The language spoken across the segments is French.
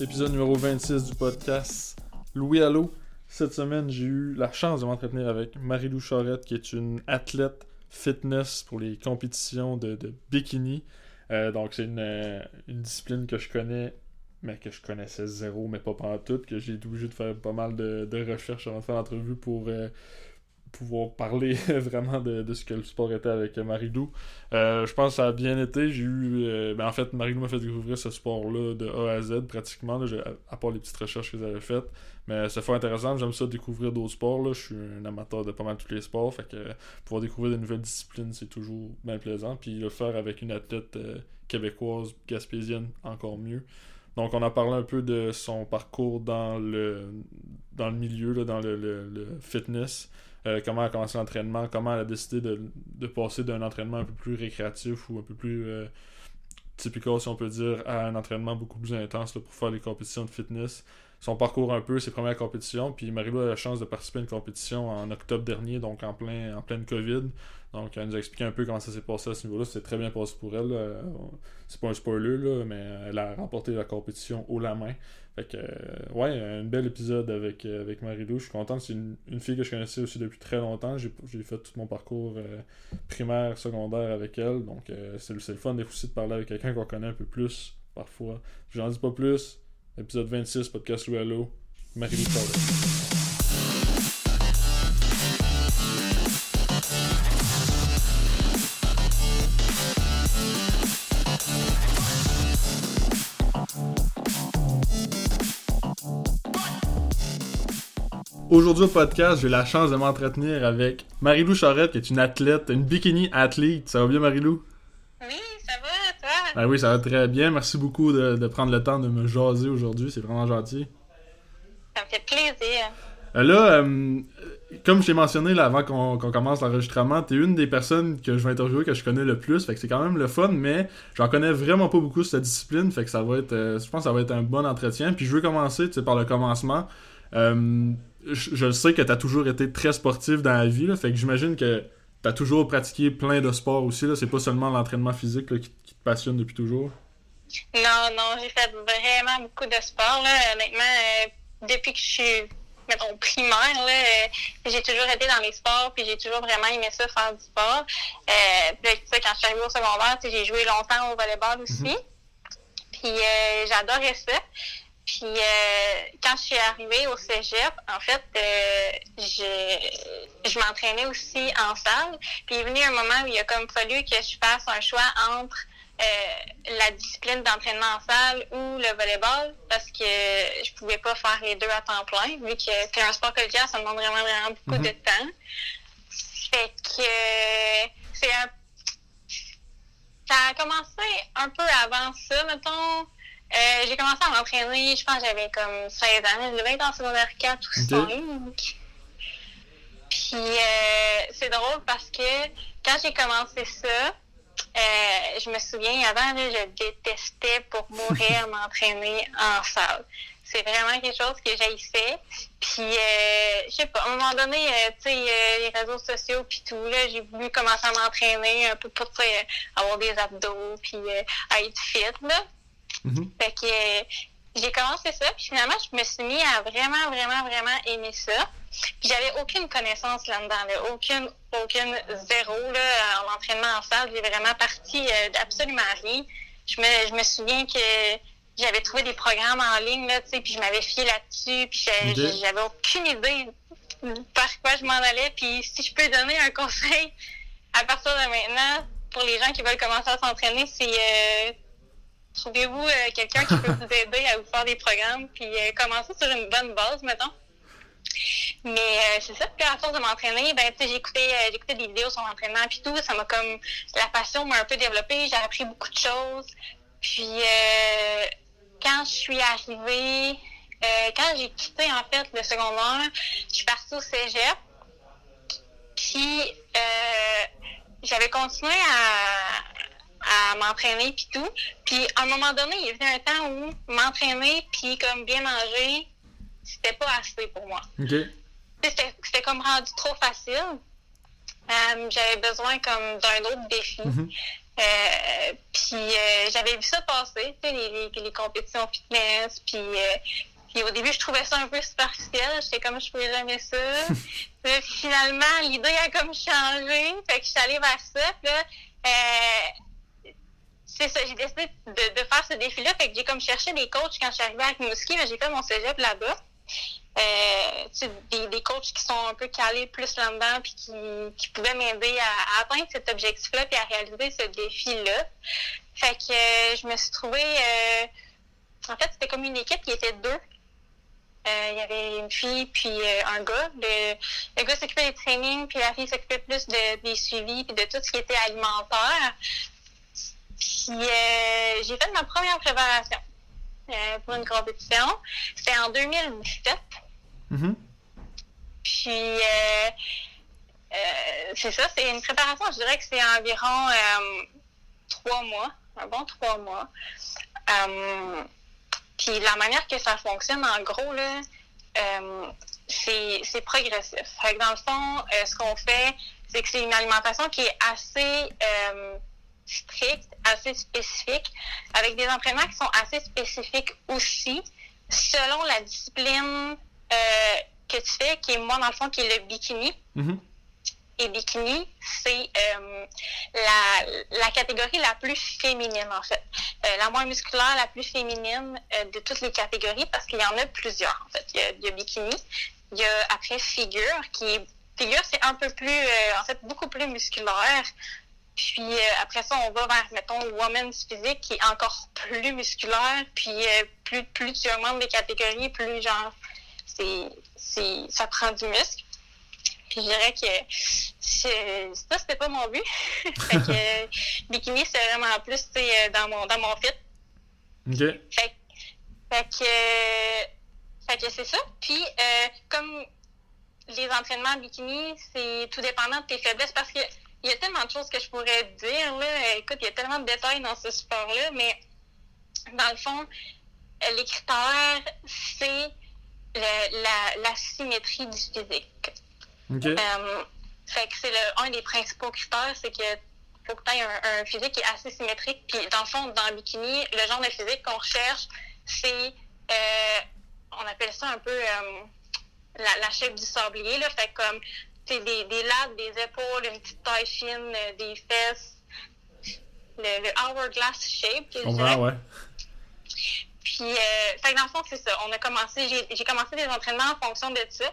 Épisode numéro 26 du podcast Louis Allo. Cette semaine, j'ai eu la chance de m'entretenir avec Marie-Lou Charette, qui est une athlète fitness pour les compétitions de, bikini. Euh, donc, c'est euh, une, discipline que je connais, mais que je connaissais zéro, mais pas pendant tout, que j'ai été obligé de faire pas mal de, recherches avant de faire l'entrevue pour, euh, pouvoir parler vraiment de, ce que le sport était avec Marilou. Euh, je pense que ça a bien été. J'ai eu. Euh, ben en fait, Marilou m'a fait découvrir ce sport-là de A à Z pratiquement, à, part les petites recherches que j'avais faites. Mais c'est fort intéressant. J'aime ça découvrir d'autres sports. Là. Je suis un amateur de pas mal tous les sports. Fait que pouvoir découvrir de nouvelles disciplines, c'est toujours bien plaisant. Puis le faire avec une athlète euh, québécoise, gaspésienne, encore mieux. Donc, on a parlé un peu de son parcours dans le, dans le milieu, là, dans le fitness. Euh, comment a commencé l'entraînement, comment elle a décidé de, passer d'un entraînement un peu plus récréatif ou un peu plus euh, typical, si on peut dire, à un entraînement beaucoup plus intense pour faire les compétitions de fitness. Son parcours un peu, ses premières compétitions, puis Marie-Lou a la chance de participer à une compétition en octobre dernier, donc en, plein, en pleine COVID. Donc, elle nous a expliqué un peu comment ça s'est passé à ce niveau-là. C'était très bien passé pour elle. C'est pas un spoiler, là, mais elle a remporté la compétition haut la main. Fait que, euh, ouais, un bel épisode avec, euh, avec Marie-Lou. Je suis content. C'est une, fille que je connaissais aussi depuis très longtemps. J'ai fait tout mon parcours euh, primaire, secondaire avec elle. Donc, c'est le fun des aussi de parler avec quelqu'un qu'on connaît un peu plus parfois. J'en dis pas plus. Épisode 26, podcast Louis Allo. Marie-Lou Aujourd'hui au podcast, j'ai la chance de m'entretenir avec Marilou Charette, qui est une athlète, une bikini athlète. Ça va bien, Marilou? Oui, ça va, toi? Ben oui, ça va très bien. Merci beaucoup de, prendre le temps de me jaser aujourd'hui. C'est vraiment gentil. Ça me fait plaisir. Euh, là, euh, comme je t'ai mentionné là, avant qu'on commence l'enregistrement, t'es une des personnes que je vais interviewer que je connais le plus. Fait que c'est quand même le fun, mais j'en connais vraiment pas beaucoup cette discipline. Fait que ça va être. Euh, je pense que ça va être un bon entretien. Puis je veux commencer par le commencement je, sais que tu as toujours été très sportif dans la vie, là, fait que j'imagine que tu as toujours pratiqué plein de sports aussi. C'est pas seulement l'entraînement physique qui, te passionne depuis toujours. Non, non, j'ai fait vraiment beaucoup de sports. Là. Honnêtement, euh, depuis que je suis mettons, primaire, euh, j'ai toujours été dans les sports, puis j'ai toujours vraiment aimé ça, faire du sport. Euh, puis, quand je suis arrivée au secondaire, j'ai joué longtemps au volleyball aussi. Mhm. Puis j'adorais ça. Puis euh, quand je suis arrivée au cégep, en fait, euh, je, je m'entraînais aussi en salle. Puis il est venu un moment où il a comme fallu que je fasse un choix entre euh, la discipline d'entraînement en salle ou le volleyball parce que je pouvais pas faire les deux à temps plein vu que c'est un sport collégial, ça demande vraiment vraiment beaucoup de mhm. temps. Fait que c'est un ça a commencé un peu avant ça, mettons euh, j'ai commencé à m'entraîner, je pense que j'avais comme 16 ans. Je devais être en secondaire 4 ou 5. Puis euh, c'est drôle parce que quand j'ai commencé ça, euh, je me souviens, avant, je détestais pour mourir m'entraîner en salle. C'est vraiment quelque chose que j'haïssais. Puis, euh, je sais pas, à un moment donné, tu sais, les réseaux sociaux puis tout, là, j'ai voulu commencer à m'entraîner un peu pour, avoir des abdos puis être fit, là. Mm-hmm. Fait que euh, j'ai commencé ça, puis finalement, je me suis mis à vraiment, vraiment, vraiment aimer ça. Puis j'avais aucune connaissance là-dedans, aucune, aucune zéro là, en entraînement en salle. J'ai vraiment parti euh, d'absolument rien. Je me, je me souviens que j'avais trouvé des programmes en ligne, là, puis je m'avais fié là-dessus, puis j'avais aucune idée par quoi je m'en allais. Puis si je peux donner un conseil à partir de maintenant, pour les gens qui veulent commencer à s'entraîner, c'est euh, trouvez-vous euh, quelqu'un qui peut vous aider à vous faire des programmes, puis euh, commencer sur une bonne base, mettons. Mais euh, c'est ça. Puis à force de m'entraîner, ben j'ai écouté, des vidéos sur l'entraînement puis tout. Ça m'a comme la passion m'a un peu développée. J'ai appris beaucoup de choses. Puis quand je suis arrivée, quand j'ai quitté en fait le secondaire, je suis partie au cégep. Puis j'avais continué à, à m'entraîner puis tout. Puis à un moment donné, il y avait un temps où m'entraîner puis comme bien manger, c'était pas assez pour moi. C'était comme rendu trop facile. Euh, j'avais besoin comme d'un autre défi. Mm-hmm. Euh, puis euh, j'avais vu ça passer, tu sais, les, les, les, compétitions fitness, puis, puis au début, je trouvais ça un peu superficiel. J'étais comme, je pouvais jamais ça. puis, finalement, l'idée a comme changé. Fait que je suis allée vers ça. Puis là, c'est ça, j'ai décidé de, faire ce défi-là. Fait que j'ai comme cherché des coachs quand je suis arrivée avec Mouski, mais j'ai fait mon cégep là-bas. Euh, des, des coachs qui sont un peu calés plus là-dedans puis qui, pouvaient m'aider à, atteindre cet objectif-là puis à réaliser ce défi-là. Fait que euh, je me suis trouvée... Euh, en fait, c'était comme une équipe qui était deux. Il y avait une fille puis un gars. Le, le gars s'occupait des trainings, puis la fille s'occupait plus de, des suivis puis de tout ce qui était alimentaire. Puis j'ai fait ma première préparation. pour une compétition. C'était en 2017. Mm-hmm. Puis, euh, euh, c'est ça, c'est une préparation, je dirais que c'est environ euh, trois mois, un bon trois mois. puis la manière que ça fonctionne, en gros, là, c'est progressif. Fait que dans le fond, ce qu'on fait, c'est que c'est une alimentation qui est assez stricte, assez spécifique, avec des entraînements qui sont assez spécifiques aussi, selon la discipline euh, que tu fais, qui est moi, dans le fond, qui est le bikini. Mm-hmm. Et bikini, c'est euh, la, la, catégorie la plus féminine, en fait. Euh, la moins musculaire, la plus féminine de toutes les catégories, parce qu'il y en a plusieurs, en fait. Il y a, il y a bikini, il y a après figure, qui est figure, c'est un peu plus, en fait, beaucoup plus musculaire. Puis après ça, on va vers, mettons, woman's physique, qui est encore plus musculaire. Puis plus, plus tu augmentes les catégories, plus genre c'est, ça prend du muscle. Puis je dirais que ça, c'était pas mon but. fait que bikini, c'est vraiment plus dans mon, dans mon fit. OK. Fait, que, fait que c'est ça. Puis, euh, comme les entraînements bikini, c'est tout dépendant de tes faiblesses parce que il y a tellement de choses que je pourrais dire. Là. Écoute, il y a tellement de détails dans ce sport-là, mais dans le fond, les critères, c'est la, la, symétrie du physique. Euh, fait que c'est un des principaux critères, c'est que faut que tu aies un, physique qui est assez symétrique. Puis dans le fond, dans le bikini, le genre de physique qu'on recherche, c'est euh, on appelle ça un peu euh, la, la shape du sablier. Là, fait comme des, des lattes, des épaules, une petite taille fine, des fesses. Le, le hourglass shape, je dirais. ouais. Puis, euh, fait dans le fond, c'est ça. On a commencé, j'ai commencé des entraînements en fonction de ça,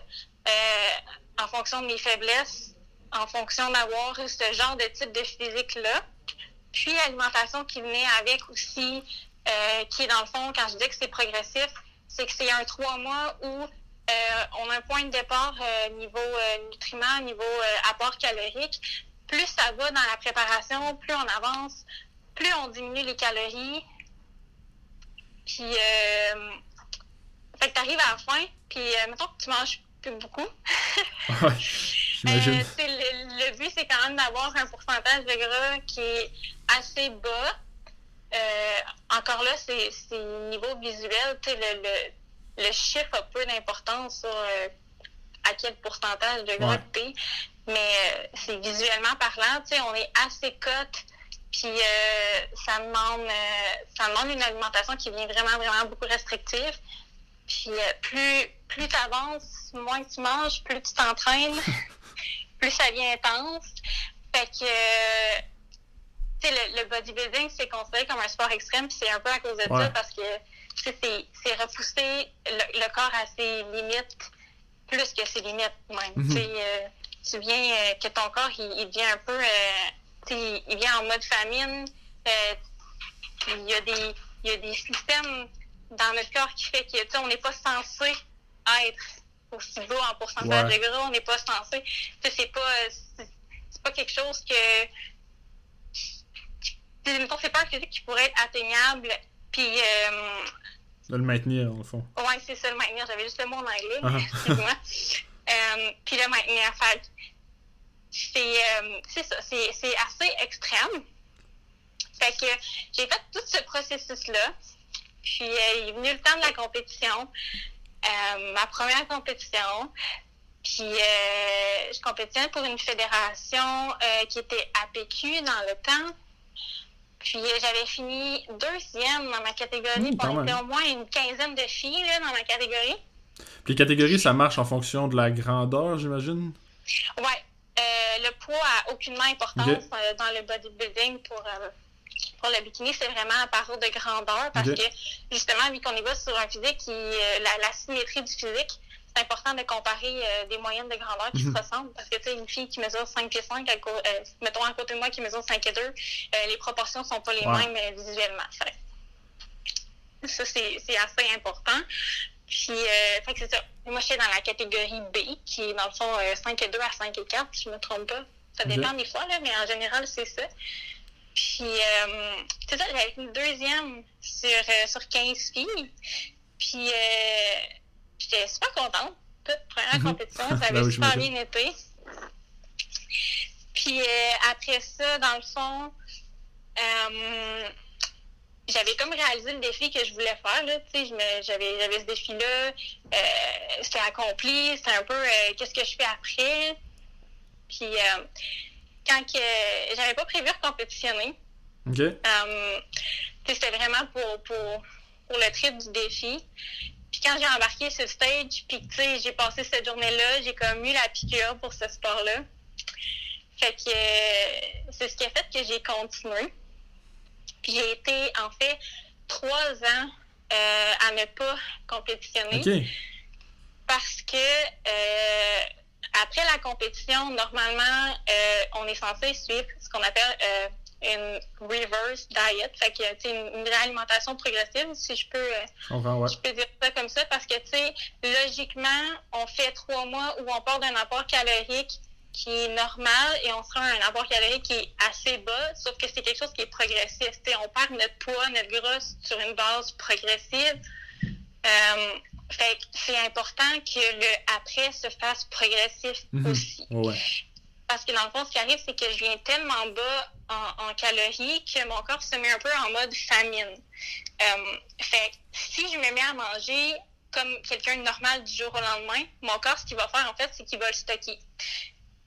euh, en fonction de mes faiblesses, en fonction d'avoir ce genre de type de physique-là. Puis, l'alimentation qui venait avec aussi, euh, qui est dans le fond, quand je dis que c'est progressif, c'est que c'est un trois mois où euh, on a un point de départ euh, niveau euh, nutriments, niveau apport calorique. Plus ça va dans la préparation, plus on avance, plus on diminue les calories, puis, euh, fait que t'arrives à la fin, puis euh, mettons que tu manges plus beaucoup. ouais, j'imagine. Euh, le, le, but, c'est quand même d'avoir un pourcentage de gras qui est assez bas. Euh, encore là, c'est niveau visuel. Le, le, le chiffre a peu d'importance sur euh, à quel pourcentage de gras tu. Mais c'est visuellement parlant, on est assez cote puis euh, ça demande euh, ça demande une alimentation qui vient vraiment, vraiment beaucoup restrictive. Puis euh, plus, plus tu avances, moins tu manges, plus tu t'entraînes, plus ça devient intense. Fait que le, le bodybuilding, c'est considéré comme un sport extrême, puis c'est un peu à cause de ça parce que c'est repousser le, corps à ses limites plus que ses limites même. Mm-hmm. tu viens que ton corps il, devient un peu il vient en mode famine. Euh, il, y a des, il y a des systèmes dans notre corps qui fait que on n'est pas censé être aussi beau en pourcentage de gras, on n'est pas censé. C'est pas c'est pas quelque chose que c'est pas un physique qui pourrait être atteignable puis euh, de le maintenir au fond. Ouais, c'est ça le maintenir. J'avais juste le mot en anglais, uh excuse-moi. Euh, puis le maintenir. Fait euh, c'est ça, c'est assez extrême. Fait que j'ai fait tout ce processus-là. Puis il est venu le temps de la compétition, ma première compétition. Puis je compétitionnais pour une fédération qui était APQ dans le temps. Puis euh, j'avais fini deuxième dans ma catégorie. Mmh, on était au moins une quinzaine de filles là, dans ma catégorie. Puis les catégories, ça marche en fonction de la grandeur, j'imagine? Ouais. Euh, le poids a aucunement importance euh, dans le bodybuilding pour, euh, pour le bikini. C'est vraiment à partir de grandeur parce que, justement, vu qu'on y va sur un physique qui. la, la symétrie du physique, c'est important de comparer euh, des moyennes de grandeur qui Mhm. se ressemblent. Parce que, tu sais, une fille qui mesure 5 pieds 5, à co- euh, mettons à côté de moi qui mesure 5 pieds 2, euh, les proportions sont pas les mêmes euh, visuellement. Fait- Ça, c'est assez important. Puis, fait que c'est ça. Moi, je suis dans la catégorie B, qui est dans le fond euh, 5 et 2 à 5 et 4, si je me trompe pas. Ça dépend des fois, là, mais en général, c'est ça. Puis, euh, c'est ça, j'avais fini deuxième sur, euh, sur 15 filles. Puis, euh, j'étais super contente. Toute première Mhm. compétition, ça Ben avait super bien été. Puis, euh, après ça, dans le fond, euh, j'avais comme réalisé le défi que je voulais faire. Là, j'avais, j'avais ce défi-là, euh, c'était accompli, c'était un peu euh, qu'est-ce que je fais après? Puis euh, quand que j'avais pas prévu de compétitionner, c'était vraiment pour, pour, pour le trip du défi. Puis quand j'ai embarqué sur le stage, puis tu sais, j'ai passé cette journée-là, j'ai comme eu la piqûre pour ce sport-là. Fait que euh, c'est ce qui a fait que j'ai continué. Puis j'ai été, en fait, trois ans euh, à ne pas compétitionner parce que euh, après la compétition, normalement, on est censé suivre ce qu'on appelle une reverse diet, fait que tu sais, une, une réalimentation progressive, si je peux, euh, Je comprends, ouais. je peux dire ça comme ça, parce que tu sais, logiquement, on fait trois mois où on part d'un apport calorique qui est normal et on sera un apport calorique qui est assez bas, sauf que c'est quelque chose qui est progressif. On perd notre poids, notre gras sur une base progressive. Euh, fait que c'est important que le après se fasse progressif Mhm. aussi. Ouais. Parce que dans le fond, ce qui arrive, c'est que je viens tellement bas en, en calories que mon corps se met un peu en mode famine. Euh, fait si je me mets à manger comme quelqu'un de normal du jour au lendemain, mon corps, ce qu'il va faire, en fait, c'est qu'il va le stocker.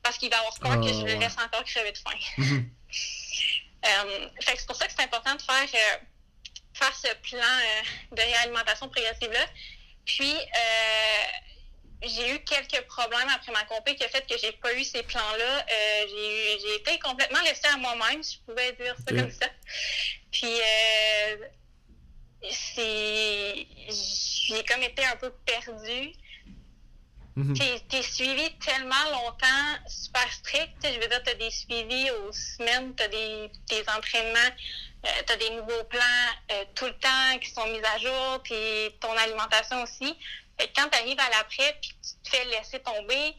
Parce qu'il va avoir peur Ah, que je le laisse encore crever de faim. Mhm. Euh, fait que c'est pour ça que c'est important de faire, euh, faire ce plan de réalimentation progressive-là. Puis, euh, j'ai eu quelques problèmes après ma compé qui a fait que j'ai pas eu ces plans-là. Euh, j'ai, été complètement laissée à moi-même, si je pouvais dire ça comme ça. Puis, euh, c'est, j'ai comme été un peu perdue. Mhm. T'es, t'es suivi tellement longtemps, super strict. Je veux dire, t'as des suivis aux semaines, t'as des, des entraînements, euh, t'as des nouveaux plans euh, tout le temps qui sont mis à jour, puis ton alimentation aussi. Fait que quand t'arrives à l'après, puis tu te fais laisser tomber,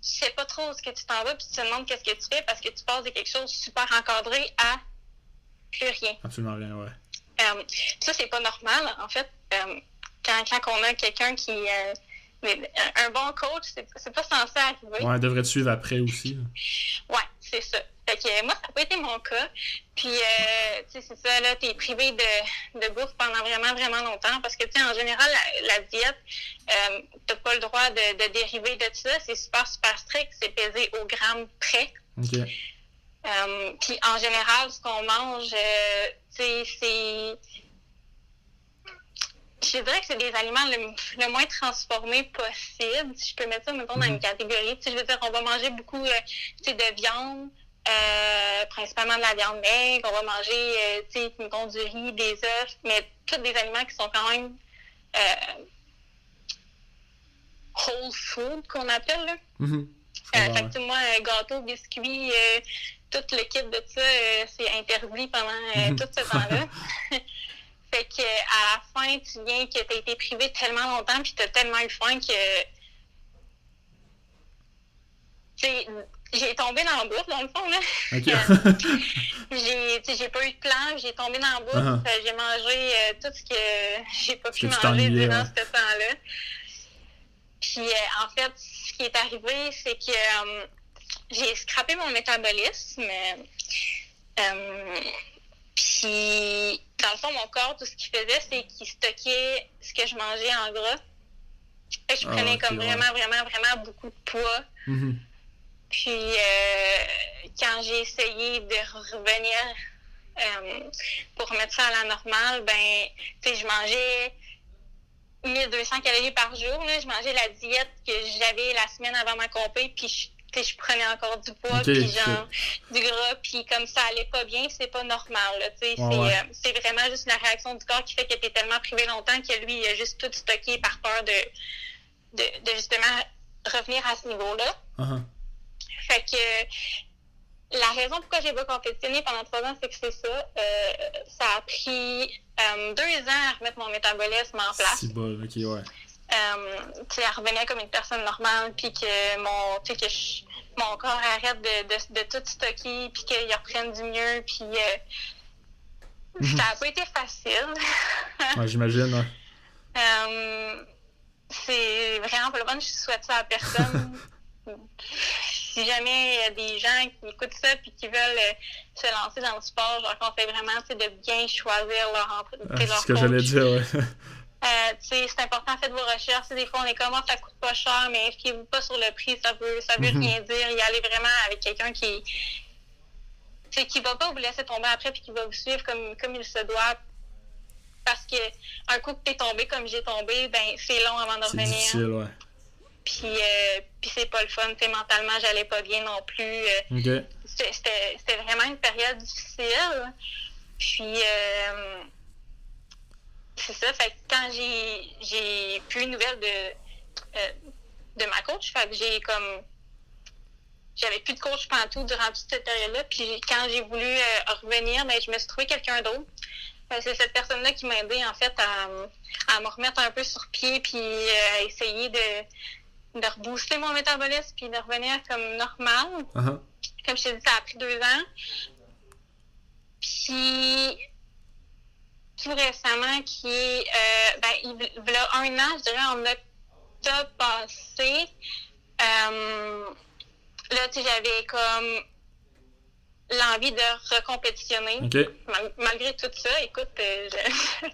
tu sais pas trop où ce que tu t'en vas, puis tu te demandes qu'est-ce que tu fais parce que tu passes de quelque chose super encadré à plus rien. Absolument rien, ouais. Euh, ça, c'est pas normal, en fait. Euh, quand, quand on a quelqu'un qui. euh, mais un, bon coach, c'est pas censé arriver. Ouais, elle devrait te suivre après aussi. là? Ouais, c'est ça. Fait que euh, moi, ça n'a pas été mon cas. Puis, euh, tu sais, c'est ça, là, t'es privé de, de bouffe pendant vraiment, vraiment longtemps. Parce que, tu sais, en général, la, la diète, euh, t'as pas le droit de, de dériver de ça. C'est super, super strict. C'est pesé au gramme près. Ok. Euh, puis en général, ce qu'on mange, euh, tu sais, c'est. Je dirais que c'est des aliments le, le moins transformés possible. Si je peux mettre ça, mettons, dans Mhm. une catégorie. Tu sais, je veux dire, on va manger beaucoup euh, de viande, euh, principalement de la viande maigre. On va manger, euh, tu sais, mettons, du riz, des œufs, mais tous des aliments qui sont quand même whole food, qu'on appelle, là. Mhm. Euh, fait que, moi, gâteau, biscuits, euh, tout le kit de ça, c'est interdit pendant Mhm. tout ce temps-là. fait que à la fin, tu viens que tu as été privé tellement longtemps puis tu as tellement eu faim que j'ai tombé dans la bouffe, dans le fond, là. Ok. J'ai, pas eu de plan, j'ai tombé dans la bouffe, Uh-huh. euh, j'ai mangé euh, tout ce que j'ai pas pu manger durant ouais. ce temps-là. Puis euh, en fait, ce qui est arrivé, c'est que euh, j'ai scrappé mon métabolisme. Puis dans le fond, mon corps, tout ce qu'il faisait, c'est qu'il stockait ce que je mangeais en gras. Fait que je Ah, prenais comme ouais. vraiment, vraiment, vraiment beaucoup de poids. Mhm. Puis euh, quand j'ai essayé de revenir euh, pour remettre ça à la normale, ben, tu sais, je mangeais 1200 calories par jour. Là. Je mangeais la diète que j'avais la semaine avant ma compé, puis je, je prenais encore du poids, puis genre du gras, puis comme ça allait pas bien, c'est pas normal. C'est, euh, c'est vraiment juste la réaction du corps qui fait que tu es tellement privé longtemps que lui, il a juste tout stocké par peur de, de, justement revenir à ce niveau-là. Uh-huh. Fait que la raison pourquoi j'ai pas compétitionné pendant trois ans, c'est que c'est ça. Euh, ça a pris euh, deux ans à remettre mon métabolisme en place. C'est bon, ok, ouais. Euh, tu revenir comme une personne normale, puis que mon, que mon corps arrête de, de, de tout stocker, puis qu'il reprenne du mieux, puis euh, mhm. ça n'a pas été facile. ouais, j'imagine. Euh, c'est vraiment pas le bon, je souhaite ça à personne. si jamais il y a des gens qui écoutent ça puis qui veulent euh, se lancer dans le sport, je leur conseille vraiment de bien choisir leur, ah, leur ce que j'allais dire, ouais. Euh, c'est important, faites vos recherches. Des fois, on est comme, oh, ça coûte pas cher, mais fiez-vous pas sur le prix, ça veut, ça veut mhm. rien dire. Y aller vraiment avec quelqu'un qui, qui va pas vous laisser tomber après puis qui va vous suivre comme, comme il se doit. Parce que un coup que t'es tombé comme j'ai tombé, ben c'est long avant de revenir. C'est difficile, ouais. Puis, euh, puis c'est pas le fun. T'sais, mentalement, j'allais pas bien non plus. Euh, c'était vraiment une période difficile. Puis, euh, c'est ça. Fait que quand j'ai plus une nouvelle de, de ma coach, fait que j'ai comme. J'avais plus de coach tout durant toute cette période-là. Puis quand j'ai voulu revenir, ben, je me suis trouvé quelqu'un d'autre. C'est cette personne-là qui m'a aidé en fait à, à, me remettre un peu sur pied puis à essayer de, de rebooster mon métabolisme puis de revenir comme normal. Uh-huh. Comme je t'ai dit, ça a pris deux ans. Puis, tout récemment, qui est, euh, ben, il y a un an, je dirais en octobre passé, euh, là, tu sais, j'avais comme l'envie de recompétitionner. malgré tout ça, écoute, euh,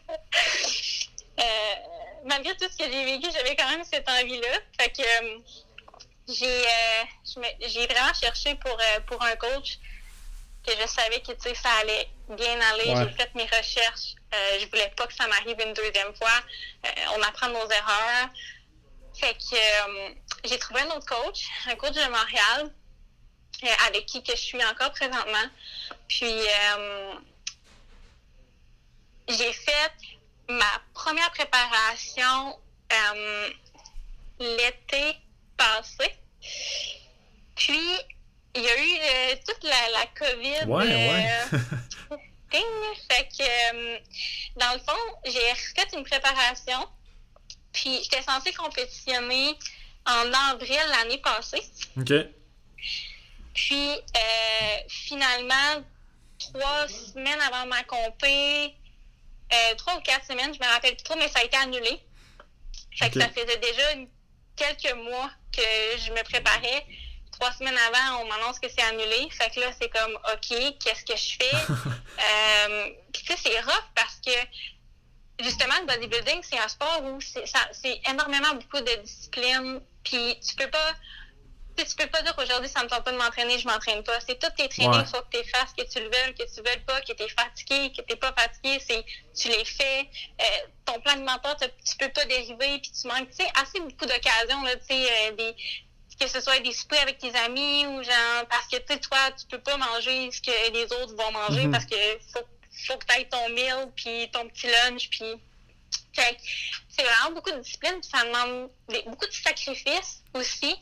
euh malgré tout ce que j'ai vécu, j'avais quand même cette envie-là. Fait que j'ai j'ai vraiment cherché pour, pour un coach que je savais que ça allait bien aller. J'ai fait mes recherches. je voulais pas que ça m'arrive une deuxième fois. on apprend nos erreurs. Fait que j'ai trouvé un autre coach, un coach de Montréal, avec qui que je suis encore présentement. Puis j'ai fait ma première préparation euh, l'été passé. Puis, il y a eu euh, toute la, la COVID. Ouais, ouais. Euh, fait que, dans le fond, j'ai fait une préparation. Puis, j'étais censée compétitionner en avril l'année passée. OK. Puis, finalement, trois semaines avant ma compé, euh, trois ou quatre semaines, je me rappelle plus trop, mais ça a été annulé. Fait que ça faisait déjà quelques mois que je me préparais. Trois semaines avant, on m'annonce que c'est annulé. Fait que là, c'est comme, OK, qu'est-ce que je fais? euh, Puis tu sais, c'est rough parce que justement, le bodybuilding, c'est un sport où c'est énormément beaucoup de discipline. Puis tu peux pas tu peux pas dire aujourd'hui ça me tente pas de m'entraîner, je m'entraîne pas. C'est tout tes trainings, il faut que tu fasses, que tu le veuilles, que tu veuilles pas, que tu es fatigué, que tu pas fatigué, c'est tu les fais. Euh, ton plan alimentaire, tu peux pas dériver, puis tu manques, tu sais, assez beaucoup d'occasions, là, tu sais, euh, des que ce soit des soupers avec tes amis ou genre parce que tu sais toi tu peux pas manger ce que les autres vont manger mm-hmm. parce que faut, faut que tu aies ton meal puis ton petit lunch puis c'est vraiment beaucoup de discipline ça demande beaucoup de sacrifices aussi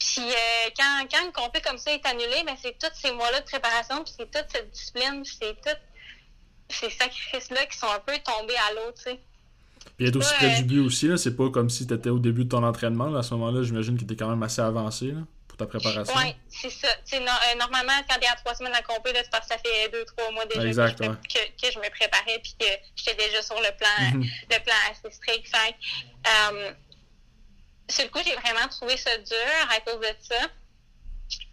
puis euh, quand, quand une compé comme ça est annulée, ben, c'est tous ces mois-là de préparation, puis c'est toute cette discipline, c'est tous ces sacrifices-là qui sont un peu tombés à l'eau, tu sais. Et être aussi près du but aussi, là, c'est pas comme si tu étais au début de ton entraînement. à ce moment-là, j'imagine que tu quand même assez avancé là, pour ta préparation. Oui, c'est ça. Euh, normalement, quand il y a trois semaines à compé, c'est parce que ça fait deux, trois mois déjà que, je me préparais puis que j'étais déjà sur le plan, mhm. le plan assez strict. Fait, euh, sur le coup, j'ai vraiment trouvé ça dur à cause de ça.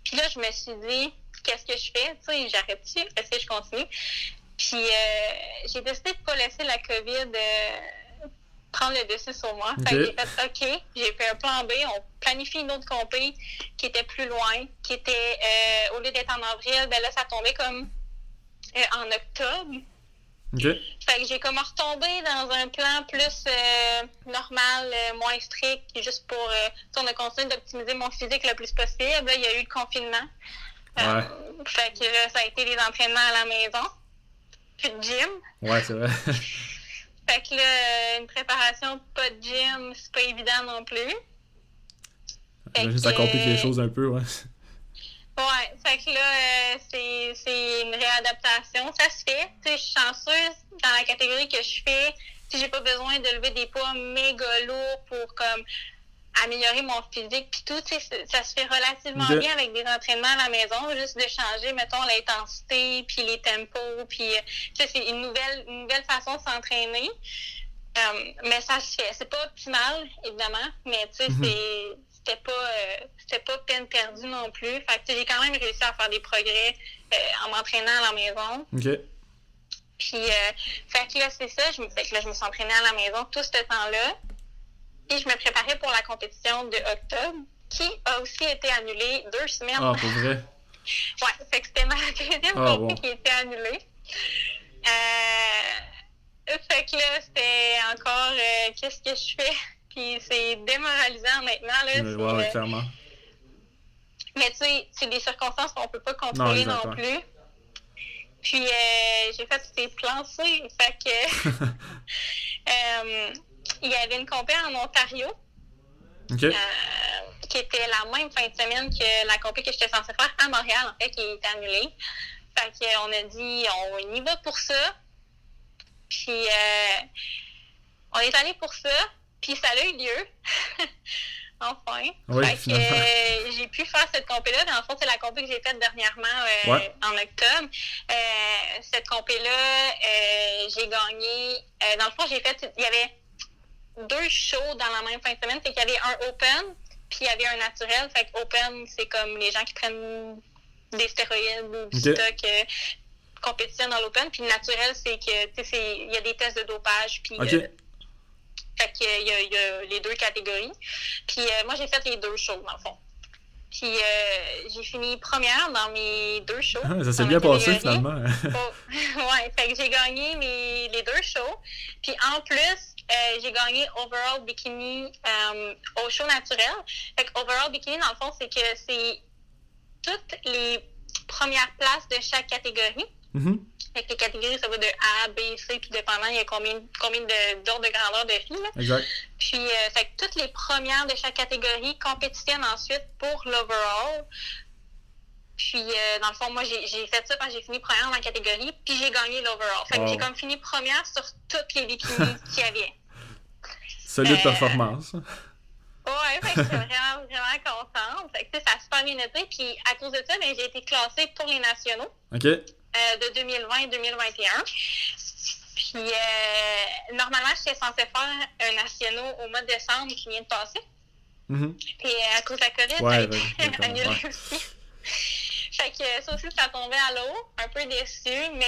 Puis là, je me suis dit, qu'est-ce que je fais? Tu sais, j'arrête-tu? Est-ce que je continue? Puis euh, j'ai décidé de ne pas laisser la COVID euh, prendre le dessus sur moi. Fait que j'ai fait OK, j'ai fait un plan B, on planifie une autre compé qui était plus loin, qui était euh, au lieu d'être en avril, ben là, ça tombait comme euh, en octobre. OK. Fait que j'ai comme retombé dans un plan plus euh, normal, moins strict, juste pour. On a continué d'optimiser mon physique le plus possible. Là, il y a eu le confinement. Euh, fait que là, ça a été les entraînements à la maison. Plus de gym. Ouais, c'est vrai. Fait que là, une préparation pas de gym, c'est pas évident non plus. Fait J'imagine que ça que, complique les choses un peu, ouais. Ouais, fait que là, euh, c'est, c'est une réadaptation. Ça se fait. Tu sais, je suis chanceuse dans la catégorie que je fais. Si j'ai pas besoin de lever des poids méga lourds pour comme améliorer mon physique puis tout, ça se fait relativement bien avec des entraînements à la maison, juste de changer, mettons, l'intensité puis les tempos puis euh, c'est une nouvelle, une nouvelle façon de s'entraîner. Euh, mais ça se fait. C'est pas optimal, évidemment, mais tu sais, c'est- c'était pas, euh, c'était pas peine perdue non plus. Fait que j'ai quand même réussi à faire des progrès euh, en m'entraînant à la maison. OK. Puis, euh, fait que là, c'est ça. Je, fait que là, je me suis entraînée à la maison tout ce temps-là. Et je me préparais pour la compétition de octobre, qui a aussi été annulée deux semaines. Ah, pour vrai? Ouais, fait que c'était ma deuxième Ah, bon. qui était annulée. Euh, fait que là, c'était encore euh, qu'est-ce que je fais? Puis c'est démoralisant maintenant. Là, Mais ouais, euh, clairement. mais tu sais, c'est des circonstances qu'on peut pas contrôler non, exactement. plus. Puis euh, j'ai fait ces plancer. Fait que euh, il y avait une compé en Ontario euh, qui était la même fin de semaine que la compé que j'étais censée faire à Montréal, en fait, qui est annulée. Fait qu'on a dit, on y va pour ça. Puis, euh, on est allé pour ça. Puis, ça a eu lieu. enfin. Oui, fait que euh, j'ai pu faire cette compé-là. Dans le fond, c'est la compé que j'ai faite dernièrement euh, Ouais. en octobre. Euh, cette compé-là, euh, j'ai gagné. euh, dans le fond, j'ai fait. Il y avait deux shows dans la même fin de semaine. C'est qu'il y avait un open, puis il y avait un naturel. Fait que open, c'est comme les gens qui prennent des stéroïdes ou du Ok. stock euh, compétitionnent dans l'open. Puis le naturel, c'est que tu sais, c'est- il y a des tests de dopage. Puis OK. euh, fait y, y a les deux catégories. Puis euh, moi, j'ai fait les deux shows, dans le fond. Puis euh, j'ai fini première dans mes deux shows. Ah, ça s'est bien passé, finalement. Oh, ouais, fait que j'ai gagné mes, les deux shows. Puis en plus, euh, j'ai gagné Overall Bikini euh, au show naturel. Fait que Overall Bikini, dans le fond, c'est que c'est toutes les premières places de chaque catégorie. Mhm. Fait que les catégories, ça va de A, B, C, puis dépendant, il y a combien, combien de- d'ordres de, grandeur de filles. là. Exact. Puis, euh, fait que toutes les premières de chaque catégorie compétitionnent ensuite pour l'overall. Puis, euh, dans le fond, moi, j'ai fait ça quand j'ai fini première dans la catégorie, puis j'ai gagné l'overall. Fait que j'ai comme fini première sur toutes les bikinis qu'il y avait. Solide Euh, performance. Ouais, fait que j'étais vraiment, vraiment contente. Fait que, ça a super bien été. Puis, à cause de ça, ben, j'ai été classée pour les nationaux. OK. euh, de 2020 et 2021. Puis, normalement, j'étais censée faire un national au mois de décembre qui vient de passer. Mhm. Puis, à cause de la COVID, Ouais, ça a été annulé aussi. Fait que euh, ça aussi, ça tombait à l'eau. Un peu déçu, mais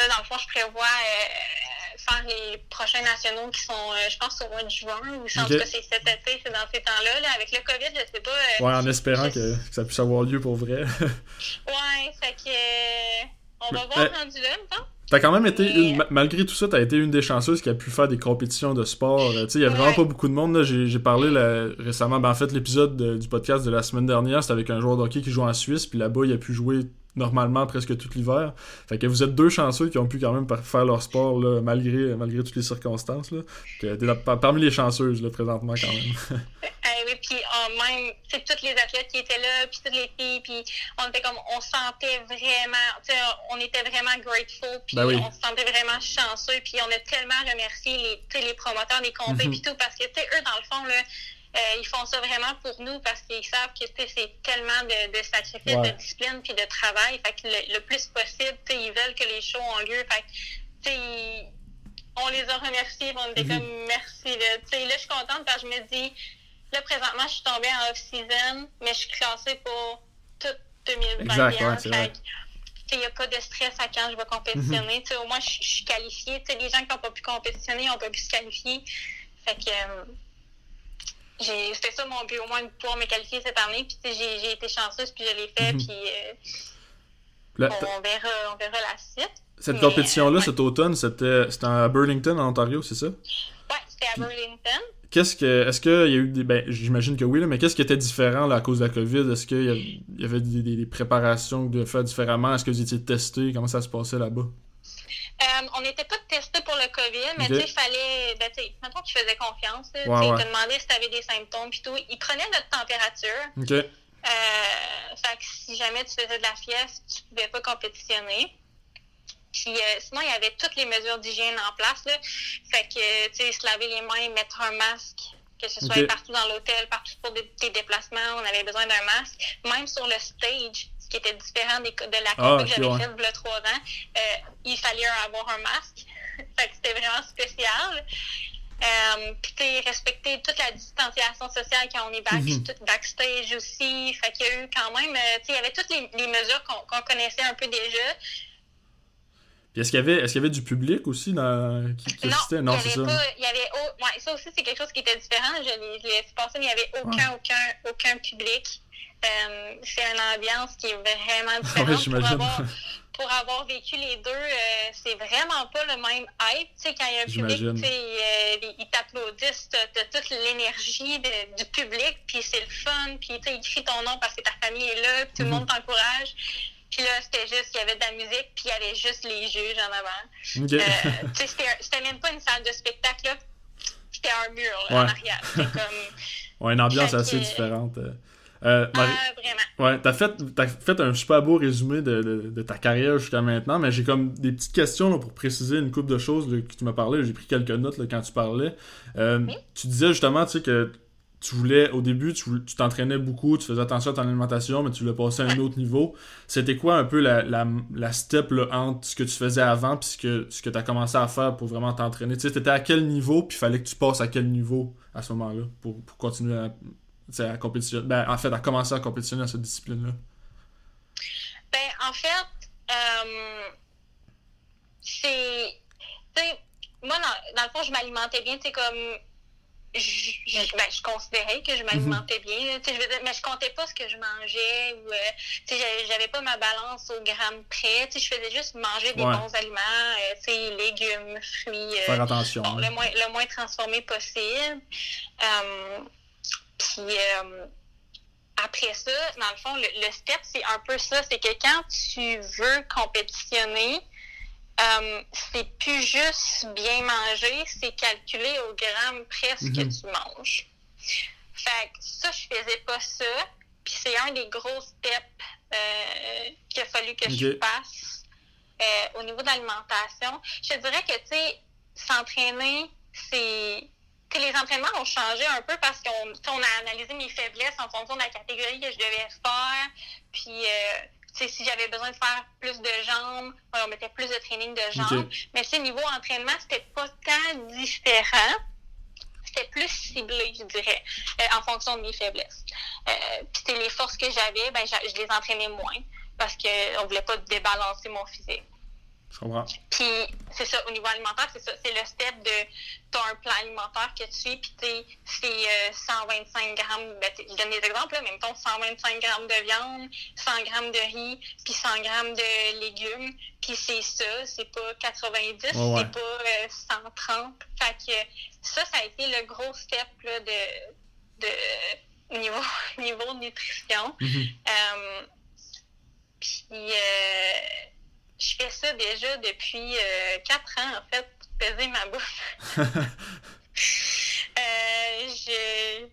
euh, dans le fond, je prévois euh, faire les prochains nationaux qui sont, euh, je pense, au mois de juin. Ou si en Ok. tout cas, c'est cet été, c'est dans ces temps-là. Là, avec le COVID, je sais pas. euh, Ouais, en espérant je- que, que ça puisse avoir lieu pour vrai. Ouais, fait que. euh, on va Mais, voir euh, rendu là, mettons. T'as quand même été, une, ma- malgré tout ça, t'as été une des chanceuses qui a pu faire des compétitions de sport. Euh, tu sais, il y a vraiment Ouais. pas beaucoup de monde. là. J'ai parlé là, récemment, ben, en fait, l'épisode de- du podcast de la semaine dernière, c'était avec un joueur de hockey qui joue en Suisse, puis là-bas, il a pu jouer normalement presque tout l'hiver. Fait que vous êtes deux chanceux qui ont pu quand même faire leur sport là, malgré, malgré toutes les circonstances. Là. Que t'es par- parmi les chanceuses là, présentement quand même. Eh oui, puis euh, même, sais, toutes les athlètes qui étaient là, puis toutes les filles, puis on était comme, on se sentait vraiment, on était vraiment grateful, puis Ben oui. on se sentait vraiment chanceux, puis on a tellement remercié les, les promoteurs des compés, Mhm. puis tout, parce que, tu sais, eux, dans le fond, là, euh, ils font ça vraiment pour nous parce qu'ils savent que c'est tellement de, de sacrifices, Ouais. de discipline puis de travail. Fait que le, le plus possible, ils veulent que les shows ont lieu. Fait que, ils- on les a remerciés, on était Mhm. comme merci. Là. Tu sais, là, je suis contente parce que je me dis, là, présentement, je suis tombée en off-season, mais je suis classée pour toute 2021. Exact, ouais, c'est vrai. Fait que, tu sais, il n'y a pas de stress à quand je vais compétitionner. Tu sais, au moins, je, suis qualifiée. Tu sais, les gens qui n'ont pas pu compétitionner n'ont pas pu se qualifier. Fait que euh, c'était ça mon but, au moins de pouvoir me qualifier cette année. Puis j'ai été chanceuse, puis je l'ai fait. Mhm. Puis euh, on, verra, on verra la suite. Cette compétition-là, cet automne, c'était à Burlington, en Ontario, c'est ça? Ouais, c'était à Burlington. Qu'est-ce que. Est-ce qu'il y a eu des. Ben, j'imagine que oui, là, mais qu'est-ce qui était différent là, à cause de la COVID? Est-ce qu'il y, avait des, des, préparations de faire différemment? Est-ce que vous étiez testé? Comment ça se passait là-bas? Euh, on n'était pas testé pour le COVID, mais tu sais, il fallait. Ben, tu sais, maintenant tu faisais confiance. Tu te demandais si tu avais des symptômes, puis tout. Ils prenaient notre température. OK. Euh, fait que si jamais tu faisais de la fièvre, tu pouvais pas compétitionner. Puis euh, sinon, il y avait toutes les mesures d'hygiène en place. Là. Fait que, tu sais, se laver les mains, mettre un masque, que ce soit partout dans l'hôtel, partout pour des, tes déplacements, on avait besoin d'un masque. Même sur le stage, qui était différent des, de la ah, que j'avais faite il y a trois ans, euh, il fallait avoir un masque. fait que c'était vraiment spécial. Euh, puis respecter toute la distanciation sociale quand on est back, mhm. backstage aussi. Fait qu'il y a eu quand même, euh, tu sais, il y avait toutes les, les mesures qu'on connaissait un peu déjà est-ce qu'il y avait, est-ce qu'il y avait du public aussi dans, qui, qui assistait? Non, c'est ça. Pas, il y avait, ouais, ça aussi, c'est quelque chose qui était différent. Je l'ai laissé passer, mais il n'y avait aucun, aucun, aucun public. Euh, c'est une ambiance qui est vraiment différente. pour, avoir, pour avoir vécu les deux, euh, c'est vraiment pas le même hype. Quand il y a un public, euh, ils t'applaudissent, t'as, toute l'énergie du public, puis c'est le fun, puis tu écris ton nom parce que ta famille est là, puis tout le mhm. monde t'encourage. Puis là, c'était juste qu'il y avait de la musique, puis il y avait juste les juges en avant. Okay. Euh, c'était même pas une salle de spectacle. C'était un mur là, en arrière. Comme. Ouais, une ambiance assez différente. Euh, euh ah, vraiment. Ouais, t'as fait, as fait un super beau résumé de, de, de ta carrière jusqu'à maintenant, mais j'ai comme des petites questions là, pour préciser une couple de choses que tu m'as parlé. J'ai pris quelques notes là, quand tu parlais. Euh, Tu disais justement, tu sais, que tu voulais, au début, tu t'entraînais beaucoup, tu faisais attention à ton alimentation, mais tu voulais passer à un autre niveau. C'était quoi un peu la, la, la step là, entre ce que tu faisais avant et ce que, ce que tu as commencé à faire pour vraiment t'entraîner? Tu sais, t'étais à quel niveau, puis il fallait que tu passes à quel niveau à ce moment-là pour, pour continuer à, à compétitionner? Ben, en fait, à commencer à compétitionner dans cette discipline-là. Ben, en fait, euh, c'est. Tu sais, moi, dans, dans, le fond, je m'alimentais bien, tu sais, comme je, ben, je considérais que je m'alimentais mhm. bien. Je veux mais je comptais pas ce que je mangeais. ou euh, J'avais pas ma balance au gramme près. Je faisais juste manger des bons aliments, euh, légumes, fruits. Euh, Faire attention. Bon, le, moins, le moins transformé possible. Euh, puis après ça, dans le fond, le, le step, c'est un peu ça. C'est que quand tu veux compétitionner, euh, c'est plus juste bien manger, c'est calculer au gramme presque ce que mhm. tu manges. Fait que ça, je faisais pas ça. Puis c'est un des gros steps euh, qu'il a fallu que je fasse euh, au niveau de l'alimentation. Je dirais que, tu sais, s'entraîner, c'est les entraînements ont changé un peu parce qu'on a analysé mes faiblesses en fonction de la catégorie que je devais faire. Puis, si j'avais besoin de faire plus de jambes, on mettait plus de training de jambes. Mais tu niveau entraînement, c'était pas tant différent. C'était plus ciblé, je dirais, euh, en fonction de mes faiblesses. Euh, puis les forces que j'avais, ben, je les entraînais moins parce qu'on voulait pas débalancer mon physique. Je comprends. Puis, c'est ça, au niveau alimentaire, c'est ça. C'est le step de. Tu as un plan alimentaire que tu suis, puis c'est 125 euh, grammes. Ben, je donne des exemples, là, mais mettons 125 grammes de viande, 100 grammes de riz, puis 100 grammes de légumes. Puis c'est ça, c'est pas 90, c'est pas 130. Euh, fait que ça, ça a été le gros step là, de, de niveau, niveau nutrition. Mm-hmm. euh, puis. Je fais ça déjà depuis euh, quatre ans, en fait, peser ma bouffe. euh, je...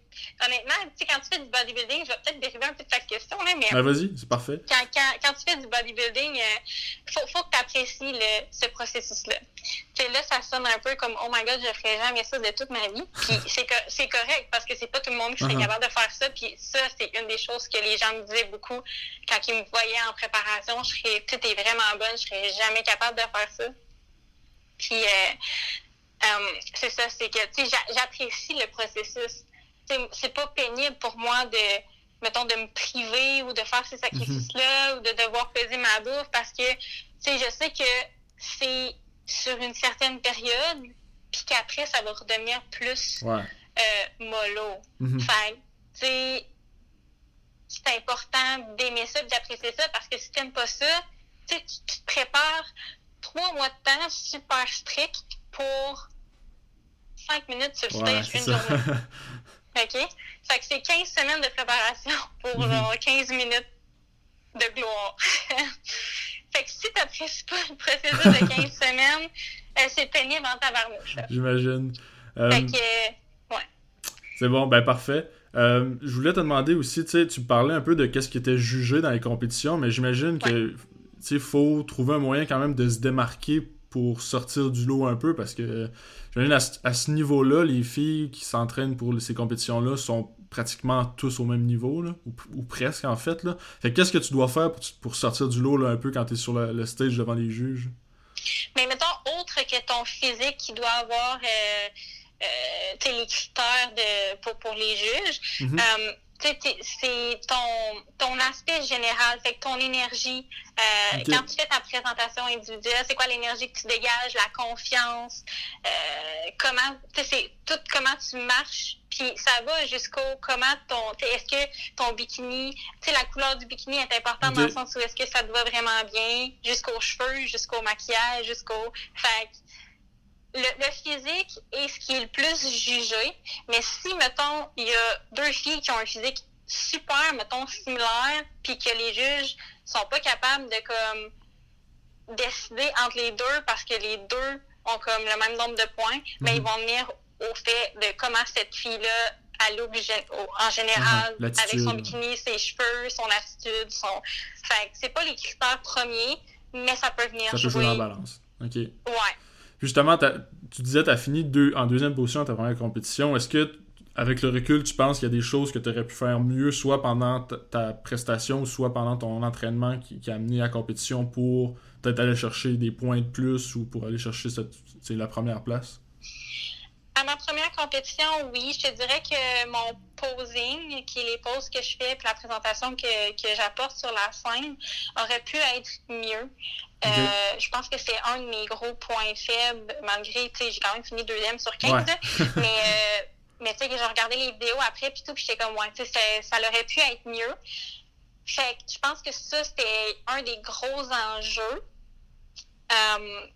Honnêtement, tu sais, quand tu fais du bodybuilding, je vais peut-être dériver un peu de ta question, là, mais. Ben, vas-y, c'est parfait. Quand, quand, quand, tu fais du bodybuilding, il euh, faut, faut que tu apprécies le, ce processus-là. Tu sais, là, ça sonne un peu comme, oh my god, je ferai jamais ça de toute ma vie. Puis c'est correct parce que c'est pas tout le monde qui serait capable de faire ça. Puis ça, c'est une des choses que les gens me disaient beaucoup quand ils me voyaient en préparation. Je serais, tu es vraiment bonne, je serais jamais capable de faire ça. Puis, euh, euh, c'est ça, c'est que, tu sais, j'apprécie le processus c'est pas pénible pour moi de mettons de me priver ou de faire ces sacrifices-là ou de devoir peser ma bouffe parce que tu je sais que c'est sur une certaine période puis qu'après ça va redevenir plus euh, mollo. Mm-hmm. c'est important d'aimer ça, d'apprécier ça parce que si t'aimes pas ça, tu, tu te prépares trois mois de temps super strict pour cinq minutes sur le stage, une journée. OK? Fait que c'est 15 semaines de préparation pour Mhm. genre 15 minutes de gloire. fait que si tu n'apprécies pas le processus de 15 semaines, euh, c'est pénible en tabarnouche. J'imagine. Euh, Fait que, euh, ouais. C'est bon, ben parfait. Euh, je voulais te demander aussi, tu sais, tu parlais un peu de qu'est-ce qui était jugé dans les compétitions, mais j'imagine que, tu sais, faut trouver un moyen quand même de se démarquer pour sortir du lot un peu, parce que, euh, à, ce- à ce niveau-là, les filles qui s'entraînent pour ces compétitions-là sont pratiquement tous au même niveau, là, ou, ou presque en fait, là. Fait que qu'est-ce que tu dois faire pour, pour sortir du lot, là, un peu quand t'es sur le, le stage devant les juges? Mais mettons, autre que ton physique qui doit avoir euh, euh, tu les critères de, pour, pour les juges, Mhm. euh, tu c'est ton, ton aspect général, fait que ton énergie, euh, quand tu fais ta présentation individuelle, c'est quoi l'énergie que tu dégages, la confiance, euh, comment, tu sais, c'est tout comment tu marches, puis ça va jusqu'au comment ton, tu sais, est-ce que ton bikini, tu sais, la couleur du bikini est importante dans le sens où est-ce que ça te va vraiment bien, jusqu'aux cheveux, jusqu'au maquillage, jusqu'au, fait le, le physique est ce qui est le plus jugé, mais si, mettons, il y a deux filles qui ont un physique super, mettons, similaire, puis que les juges sont pas capables de, comme, décider entre les deux parce que les deux ont, comme, le même nombre de points, mais Mhm. ils vont venir au fait de comment cette fille-là, elle look en général, Mhm. avec son bikini, ses cheveux, son attitude, son... Fait c'est pas les critères premiers, mais ça peut venir Ça peut jouer dans la balance. OK. Ouais. Justement, tu disais tu as fini deux, en deuxième position à ta première compétition. Est-ce que, avec le recul, tu penses qu'il y a des choses que tu aurais pu faire mieux, soit pendant ta, ta prestation, soit pendant ton entraînement qui, a amené à la compétition pour peut-être aller chercher des points de plus ou pour aller chercher cette, la première place? À ma première compétition, oui, je te dirais que mon posing, qui est les poses que je fais, puis la présentation que, que j'apporte sur la scène, aurait pu être mieux. Euh, je pense que c'est un de mes gros points faibles, malgré, tu sais, j'ai quand même fini deuxième sur 15, Ouais. là. mais, euh, mais tu sais, que j'ai regardé les vidéos après, puis tout, puis j'étais comme, ouais, tu sais, ça- ça aurait pu être mieux. Fait que je pense que ça, c'était un des gros enjeux. Euh,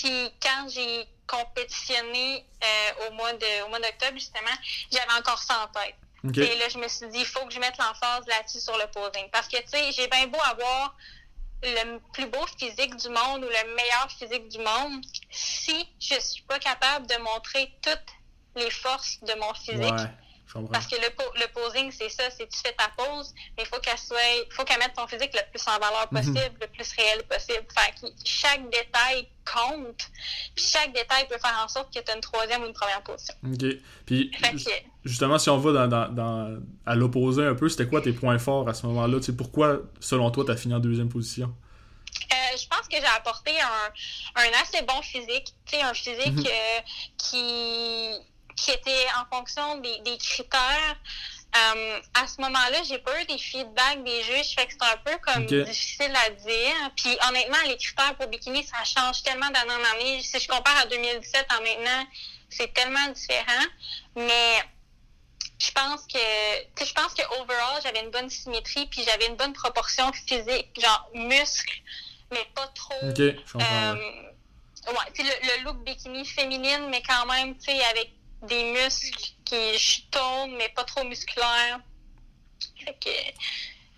puis quand j'ai compétitionné euh, au mois de au mois d'octobre, justement, j'avais encore ça en tête. OK. Et là, je me suis dit, il faut que je mette l'emphase là-dessus sur le posing. Parce que, tu sais, j'ai bien beau avoir le plus beau physique du monde ou le meilleur physique du monde, si je suis pas capable de montrer toutes les forces de mon physique, Ouais. Parce que le, le posing, c'est ça, c'est tu fais ta pose, mais il faut qu'elle soit, faut qu'elle mette ton physique le plus en valeur Mhm. possible, le plus réel possible. Fait que chaque détail compte, puis chaque détail peut faire en sorte que tu as une troisième ou une première position. OK. Puis, que, justement, si on va dans, dans- dans- à l'opposé un peu, c'était quoi tes points forts à ce moment-là? Tu sais, pourquoi, selon toi, tu as fini en deuxième position? Euh, je pense que j'ai apporté un, un assez bon physique, tu sais, un physique Mhm. euh, qui, qui était en fonction des, des critères. Euh, à ce moment-là, j'ai pas eu des feedbacks des juges, fait que c'est un peu comme difficile à dire. Puis honnêtement, les critères pour bikini, ça change tellement d'année en année. Si je compare à 2017 en maintenant, c'est tellement différent. Mais je pense que tu sais, je pense que overall j'avais une bonne symétrie puis j'avais une bonne proportion physique genre muscles mais pas trop euh, ouais. sais, le, le look bikini féminine mais quand même tu sais avec des muscles qui tournent mais pas trop musculaires fait que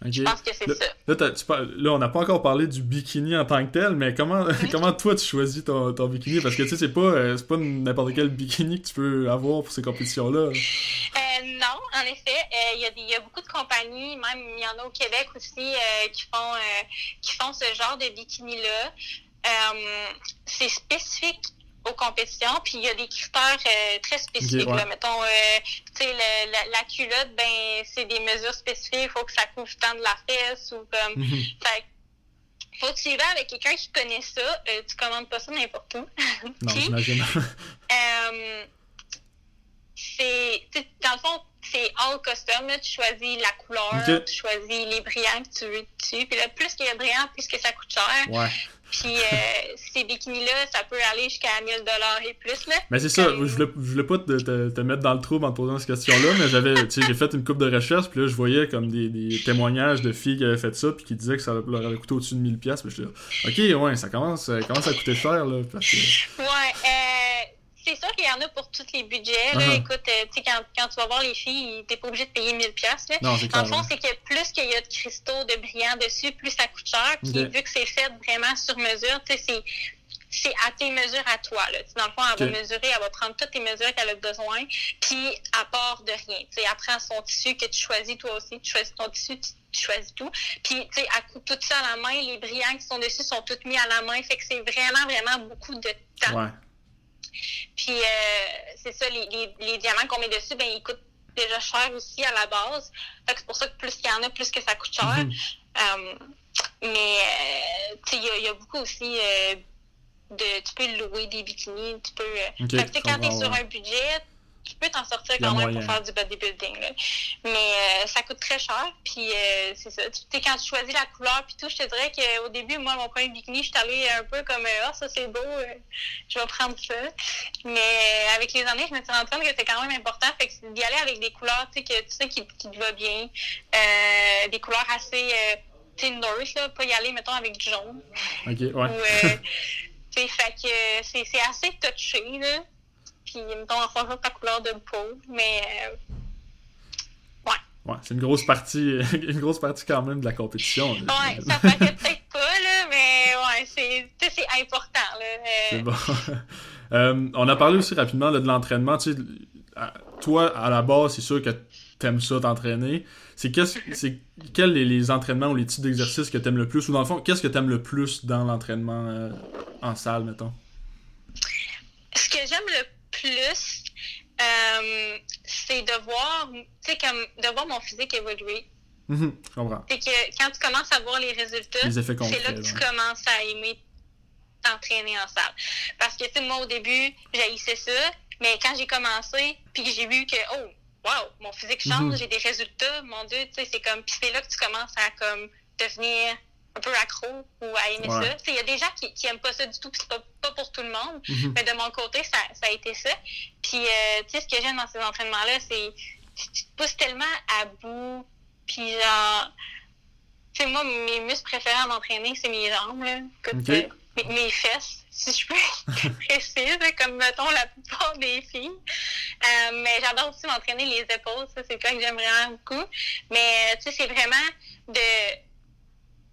OK. je pense que c'est ça là, t'as- tu là, on n'a pas encore parlé du bikini en tant que tel, mais comment, comment toi tu choisis ton, ton bikini? Parce que tu sais, c'est pas, euh, c'est pas n'importe quel bikini que tu peux avoir pour ces compétitions-là. Euh, non, en effet, euh, il y, a des- il y a beaucoup de compagnies, même il y en a au Québec aussi, euh, qui font euh, qui font ce genre de bikini-là. Euh, c'est spécifique aux compétitions, puis il y a des critères euh, très spécifiques. Ouais. là. Mettons, euh, tu sais, la, la culotte, ben c'est des mesures spécifiques, il faut que ça couvre tant de la fesse ou comme. Mhm. Fait faut que tu y vas avec quelqu'un qui connaît ça. Euh, tu commandes pas ça n'importe où. non, j'imagine. c'est, dans le fond, c'est all custom. Là, tu choisis la couleur, tu choisis les brillants que tu veux dessus. Puis là, plus qu'il y a de brillants, plus que ça coûte cher. ouais. Puis euh, ces bikinis-là, ça peut aller jusqu'à 1000 dollars et plus. Là. Mais c'est ça, je voulais, je voulais pas te, te, te, mettre dans le trou en te posant cette question-là, mais j'avais, j'ai fait une coupe de recherche, puis là, je voyais comme des, des, témoignages de filles qui avaient fait ça, puis qui disaient que ça leur avait coûté au-dessus de 1000$. Puis je dis, ok, ouais, ça commence, ça commence à coûter cher, là. Parce que... Ouais, c'est sûr qu'il y en a pour tous les budgets. Là. Uh -huh. Écoute, euh, tu sais, quand, quand, tu vas voir les filles, t'es pas obligé de payer 1000 pièces. En le fond, c'est que plus qu'il y a de cristaux, de brillants dessus, plus ça coûte cher. Puis okay. vu que c'est fait vraiment sur mesure, tu sais, c'est à tes mesures à toi. Là. Dans le fond, elle okay. va mesurer, elle va prendre toutes tes mesures qu'elle a besoin, puis à part de rien. Tu sais, elle prend son tissu que tu choisis toi aussi, tu choisis ton tissu, tu, tu choisis tout. Puis, tu sais, elle coupe tout ça à la main, les brillants qui sont dessus sont tous mis à la main, fait que c'est vraiment, vraiment beaucoup de temps. Ouais. Puis, euh, c'est ça, les, les, les diamants qu'on met dessus, ben, ils coûtent déjà cher aussi à la base. C'est pour ça que plus qu'il y en a, plus que ça coûte cher. Mm -hmm. um, mais, euh, il y, y, a beaucoup aussi euh, de... Tu peux louer des bikinis, tu peux... Okay, fait quand tu es sur un budget, tu peux t'en sortir quand même pour faire du bodybuilding. Là. Mais euh, ça coûte très cher. Puis euh, c'est ça. Tu sais, quand tu choisis la couleur puis tout, je te dirais qu'au début, moi, mon premier bikini, je suis allée un peu comme Ah, oh, ça c'est beau, euh, je vais prendre ça. Mais avec les années, je me suis rendu compte que c'était quand même important. Fait que d'y aller avec des couleurs tu sais, que tu sais qui, qui te va bien. des couleurs assez North, là, pas y aller, mettons, avec du jaune. Ok, ouais. Ou, fait que c'est assez touché, là puis mettons en fonction de ta couleur de peau, mais euh, ouais. Ouais, c'est une grosse partie, une grosse partie quand même de la compétition. Ouais, ça paraît peut-être pas, là, mais ouais, c'est, c'est important. Là, C'est bon. euh, on a parlé aussi rapidement là, de l'entraînement. Tu sais, toi, à la base, c'est sûr que t'aimes ça t'entraîner. C'est qu'est-ce, c'est quels les, les, entraînements ou les types d'exercices que t'aimes le plus? Ou dans le fond, qu'est-ce que t'aimes le plus dans l'entraînement euh, en salle, mettons? Ce que j'aime le plus, euh, c'est de voir, tu sais, comme de voir mon physique évoluer. Mmh, je comprends. C'est que quand tu commences à voir les résultats, c'est là que tu commences à aimer t'entraîner en salle. Parce que, tu sais, moi, au début, j'haïssais ça, mais quand j'ai commencé, puis que j'ai vu que, oh, wow, mon physique change, mmh. j'ai des résultats, mon Dieu, tu sais, c'est comme, puis c'est là que tu commences à, comme, devenir un peu accro ou à aimer ouais. ça. Il y a des gens qui, qui aiment pas ça du tout, puis c'est pas, pas pour tout le monde. Mhm. Mm -hmm. Mais de mon côté, ça, ça a été ça. Puis, euh, tu sais, ce que j'aime dans ces entraînements-là, c'est tu, tu te pousses tellement à bout, puis genre... Tu sais, moi, mes muscles préférés à m'entraîner, c'est mes jambes, là. Comme, okay. euh, mes, mes, fesses, si je peux être précise, comme, mettons, la plupart des filles. Euh, mais j'adore aussi m'entraîner les épaules, ça, c'est quoi que j'aime vraiment beaucoup. Mais, tu sais, c'est vraiment de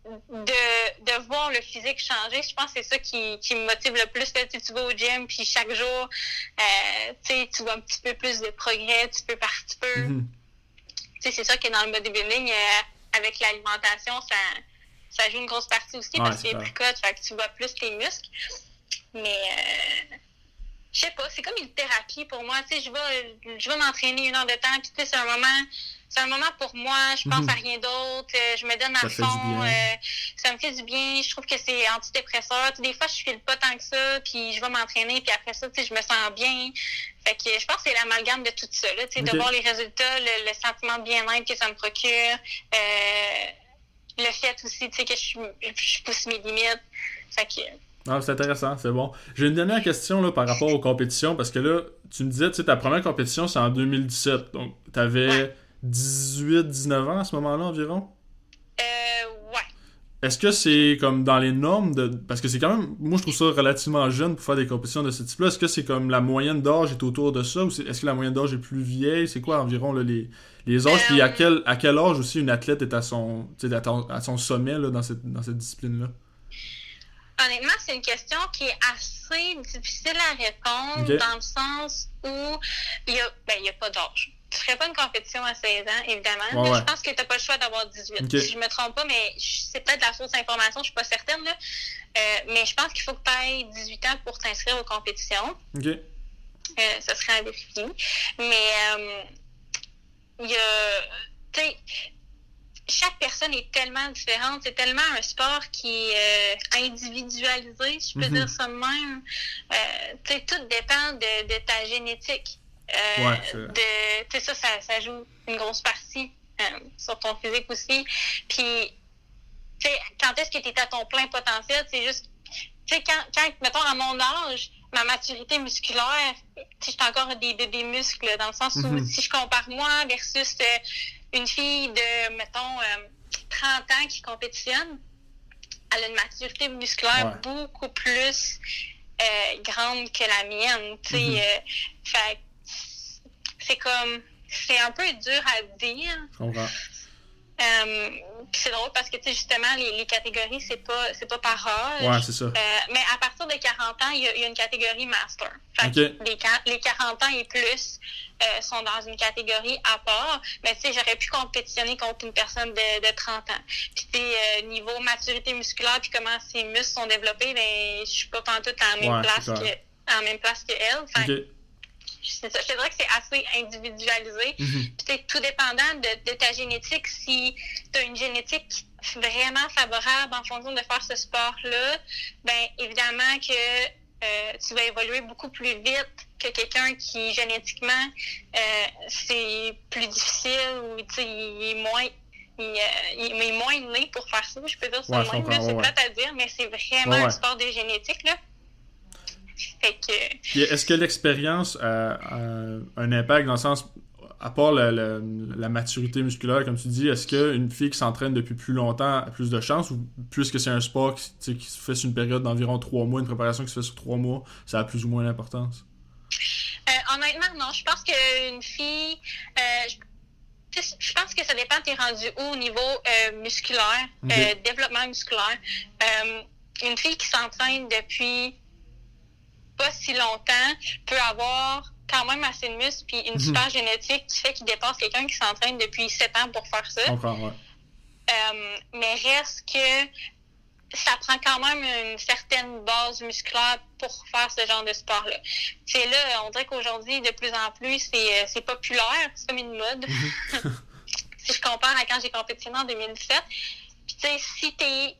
de, de voir le physique changer, je pense que c'est ça qui, qui me motive le plus. Là, tu, tu vas au gym, puis chaque jour, euh, tu vois un petit peu plus de progrès, petit peu par petit peu. Mm -hmm. C'est sûr que dans le bodybuilding, euh, avec l'alimentation, ça, ça joue une grosse partie aussi ouais, parce est fait que tu vois plus tes muscles. Mais euh, je sais pas, c'est comme une thérapie pour moi. Tu je vais, je vais m'entraîner une heure de temps, puis tu sais, c'est un moment c'est un moment pour moi, je pense Mhm. à rien d'autre, euh, je me donne à fond, euh, ça me fait du bien, je trouve que c'est antidépresseur. Tu des fois, je file pas tant que ça, puis je vais m'entraîner, puis après ça, tu je me sens bien. Fait que je pense que c'est l'amalgame de tout ça, là, tu sais, Ok. de voir les résultats, le, le sentiment de bien-être que ça me procure, euh, le fait aussi, tu que je, je pousse mes limites. Fait que, Ah, c'est intéressant, c'est bon. J'ai une dernière question là, par rapport aux compétitions, parce que là, tu me disais, tu sais, ta première compétition, c'est en 2017. Donc, t'avais Ouais. 18, 19 ans à ce moment-là environ? euh, ouais. Est-ce que c'est comme dans les normes de. Parce que c'est quand même. Moi, je trouve ça relativement jeune pour faire des compétitions de ce type-là. Est-ce que c'est comme la moyenne d'âge est autour de ça ou est-ce que la moyenne d'âge est plus vieille? C'est quoi environ là, les, les âges? Euh, Puis à quel, à quel âge aussi une athlète est à son, à, son sommet là, dans cette, dans cette discipline-là? Honnêtement, c'est une question qui est assez difficile à répondre dans le sens où il n'y a, ben, a pas d'âge. Tu ne ferais pas une compétition à 16 ans, évidemment. Ouais, mais ouais. Je pense que tu n'as pas le choix d'avoir 18. Ok. Si je me trompe pas, mais c'est peut-être de la fausse information, je ne suis pas certaine. Là. Euh, mais je pense qu'il faut que tu aies 18 ans pour t'inscrire aux compétitions. Ok. Euh, ça serait à vérifier. Mais euh, il y a. Chaque personne est tellement différente. C'est tellement un sport qui est individualisé, si je peux Mhm. dire ça de même. Tout dépend de, de ta génétique. Euh, Ouais, de, ça, ça, ça joue une grosse partie euh, sur ton physique aussi. Puis, tu sais, quand est-ce que tu es à ton plein potentiel, c'est juste tu sais, quand, quand, mettons, à mon âge, ma maturité musculaire, tu sais, j'ai encore des bébés muscles, dans le sens où Mhm. si je compare moi versus euh, une fille de, mettons, euh, 30 ans qui compétitionne, elle a une maturité musculaire Ouais. beaucoup plus euh, grande que la mienne, tu sais. Mhm. euh, fait c'est comme, c'est un peu dur à dire. Je comprends. Euh, c'est drôle parce que, tu sais, justement, les, les catégories, c'est pas, c'est pas par âge. Ouais, c'est ça. Euh, mais à partir de 40 ans, il y a, il y a une catégorie master. Fait que les, les 40 ans et plus euh, sont dans une catégorie à part. Mais tu sais, j'aurais pu compétitionner contre une personne de, de 30 ans. Puis tu sais, niveau maturité musculaire puis comment ses muscles sont développés, ben je suis pas pantoute la même Ouais, place que en même place que elle. Fait. C'est ça. Je te dirais que c'est assez individualisé. Mhm. C'est tout dépendant de, de ta génétique. Si tu as une génétique vraiment favorable en fonction de faire ce sport-là, ben évidemment que euh, tu vas évoluer beaucoup plus vite que quelqu'un qui génétiquement euh, c'est plus difficile ou il est moins il, euh, il est moins né pour faire ça, je peux dire ça Ouais, là, c'est ouais, plate à dire, mais c'est vraiment ouais. un sport de génétique, là. Que est-ce que l'expérience a, a un impact dans le sens, à part la, la- la maturité musculaire, comme tu dis, est-ce qu'une fille qui s'entraîne depuis plus longtemps a plus de chance ou puisque c'est un sport qui, se fait sur une période d'environ trois mois, une préparation qui se fait sur trois mois, ça a plus ou moins d'importance? Euh, honnêtement, non. Je pense qu'une fille. euh, je, pense que ça dépend, t'es rendu où au niveau euh, musculaire, euh, développement musculaire. Euh, une fille qui s'entraîne depuis pas si longtemps peut avoir quand même assez de muscles puis une Mhm. super génétique qui fait qu'il dépasse quelqu'un qui s'entraîne depuis 7 ans pour faire ça. Ouais. Euh, mais reste que ça prend quand même une certaine base musculaire pour faire ce genre de sport-là. C'est là, on dirait qu'aujourd'hui, de plus en plus, c'est, euh, c'est populaire, c'est comme une mode. si je compare à quand j'ai compétitionné en 2017, puis tu sais, si t'es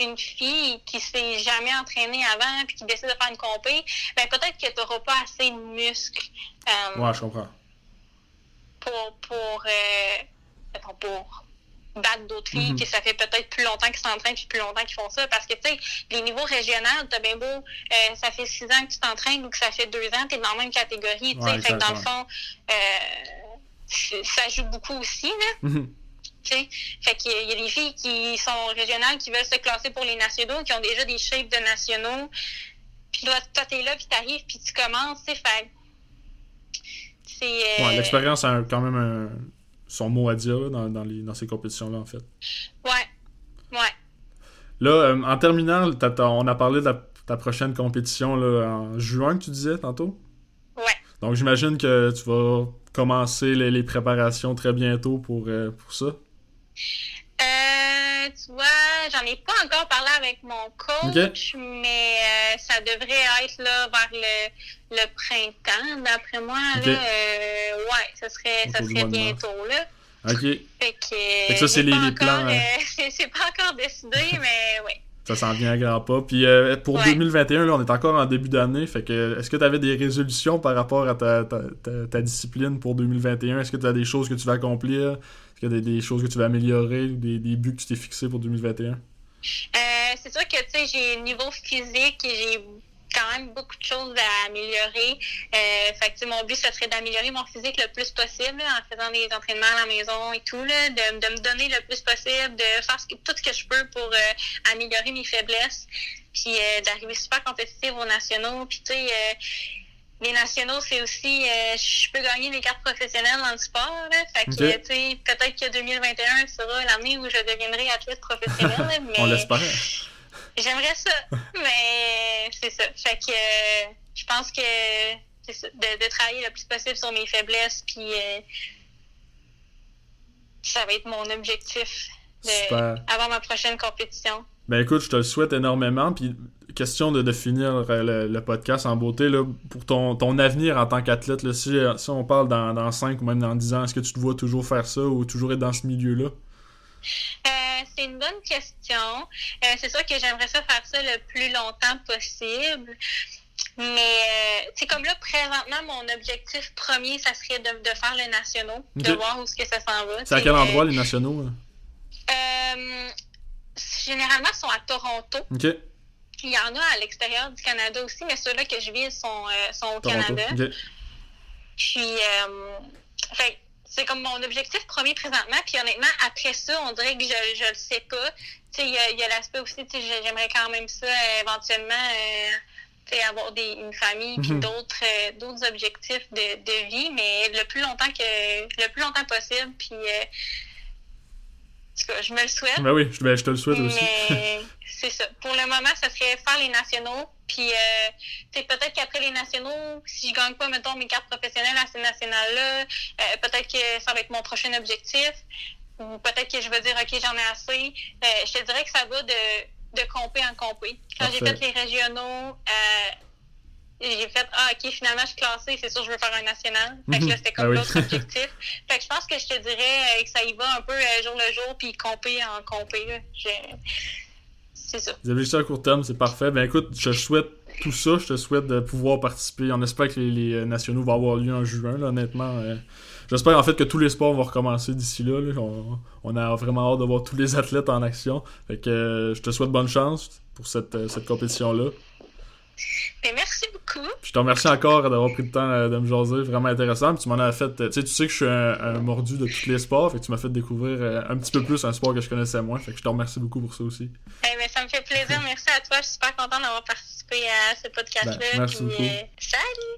une fille qui s'est jamais entraînée avant puis qui décide de faire une compé, ben peut-être que tu n'auras pas assez de muscles euh, Ouais, je comprends. pour pour euh, pour battre d'autres filles Mhm. que ça fait peut-être plus longtemps qu'ils s'entraînent puis plus longtemps qu'ils font ça parce que tu sais les niveaux régionaux t'as bien beau euh, ça fait six ans que tu t'entraînes ou que ça fait deux ans t'es dans la même catégorie tu sais Ouais, fait que dans le fond euh, ça joue beaucoup aussi là Mhm. Sais. Fait qu'il y a- il y a des filles qui sont régionales, qui veulent se classer pour les nationaux, qui ont déjà des shapes de nationaux. Puis toi, t'es là, puis t'arrives, puis tu commences, sais. Fait c'est... euh, Ouais, l'expérience a quand même un- son mot à dire là, dans, dans, les, dans ces compétitions-là, en fait. Ouais, ouais. Là, euh, en terminant, on a parlé de la- ta prochaine compétition là, en juin, que tu disais tantôt? Ouais. Donc, j'imagine que tu vas commencer les, les préparations très bientôt pour, euh, pour ça. Euh, tu vois, j'en ai pas encore parlé avec mon coach, mais euh, ça devrait être là vers le, le printemps, d'après moi. Là, euh, ouais, ça serait, ça serait bientôt, là. OK. Fait que, Fait que ça, c'est les- les plans, hein. c'est c'est pas encore décidé, mais oui. Ça s'en vient à grands pas. Puis pour Ouais. 2021, là, on est encore en début d'année. Fait que est-ce que tu avais des résolutions par rapport à ta, ta, ta- ta discipline pour 2021? Est-ce que tu as des choses que tu vas accomplir? Est-ce qu'il y a des, choses que tu vas améliorer ou des, buts que tu t'es fixés pour 2021? Euh, c'est sûr que tu sais, j'ai niveau physique et j'ai quand même beaucoup de choses à améliorer. Euh, fait que mon but, ce serait d'améliorer mon physique le plus possible en faisant des entraînements à la maison et tout, là, de, de me donner le plus possible, de faire tout ce que je peux pour euh, améliorer mes faiblesses, puis euh, d'arriver super compétitive aux nationaux. Puis tu sais, les nationaux, c'est aussi, euh, je peux gagner des cartes professionnelles dans le sport. Là, fait que, tu sais, peut-être que 2021 sera l'année où je deviendrai athlète professionnelle. mais On l'espère. J'aimerais ça, mais c'est ça. Fait que euh, je pense que c'est ça, de, de travailler le plus possible sur mes faiblesses, puis euh, ça va être mon objectif de- avant ma prochaine compétition. Ben écoute, je te le souhaite énormément. Puis question de, de finir euh, le, le podcast en beauté, là, pour ton, ton avenir en tant qu'athlète, là, si, euh, si on parle dans, dans 5 ou même dans 10 ans, est-ce que tu te vois toujours faire ça ou toujours être dans ce milieu-là? Euh, c'est une bonne question. Euh, c'est sûr que j'aimerais ça faire ça le plus longtemps possible. Mais, euh, c'est comme là, présentement, mon objectif premier, ça serait de, de faire le nationaux, de voir où est-ce que ça s'en va. C'est à quel endroit les nationaux? généralement, ils sont à Toronto. Il y en a à l'extérieur du Canada aussi, mais ceux-là que je vis sont, sont au Canada. Puis, fait, c'est comme mon objectif premier présentement. Puis honnêtement, après ça, on dirait que je, je le sais pas. Tu sais, il y a, a l'aspect aussi, tu sais, j'aimerais quand même ça éventuellement. Euh, avoir des, une famille puis mhm. d'autres euh, d'autres objectifs de, de, vie mais le plus longtemps que le plus longtemps possible puis euh, je me le souhaite. Ben oui, je, ben, je te le souhaite aussi. c'est ça. Pour le moment, ça serait faire les nationaux. Puis, euh, peut-être qu'après les nationaux, si je gagne pas, mettons, mes cartes professionnelles à ces nationales-là, euh, peut-être que ça va être mon prochain objectif. Ou peut-être que je vais dire, OK, j'en ai assez. Euh, je te dirais que ça va de, de compé en compé. Quand j'ai fait les régionaux, euh, j'ai fait ah ok finalement je suis classée c'est sûr je veux faire un national. Fait que là c'était comme ah l'autre objectif. Fait que je pense que je te dirais euh, que ça y va un peu euh, jour le jour puis compé en compé c'est ça. Les objectifs à court terme c'est parfait. Ben écoute je te souhaite tout ça. Je te souhaite de pouvoir participer. On espère que les, euh, nationaux vont avoir lieu en juin honnêtement J'espère en fait que tous les sports vont recommencer d'ici là. On, a vraiment hâte de voir tous les athlètes en action. Fait que je te souhaite bonne chance pour cette, cette compétition-là. Merci beaucoup. Je te remercie encore d'avoir pris le temps euh, de me jaser, vraiment intéressant. tu m'en as fait, euh, tu sais, tu sais que je suis un, mordu de tous les sports, fait que tu m'as fait découvrir euh, un petit peu plus un sport que je connaissais moins. Fait que je te remercie beaucoup pour ça aussi. Eh ben, ça me fait plaisir, merci à toi. Je suis super content d'avoir participé à ce podcast-là. Ben, merci beaucoup. salut!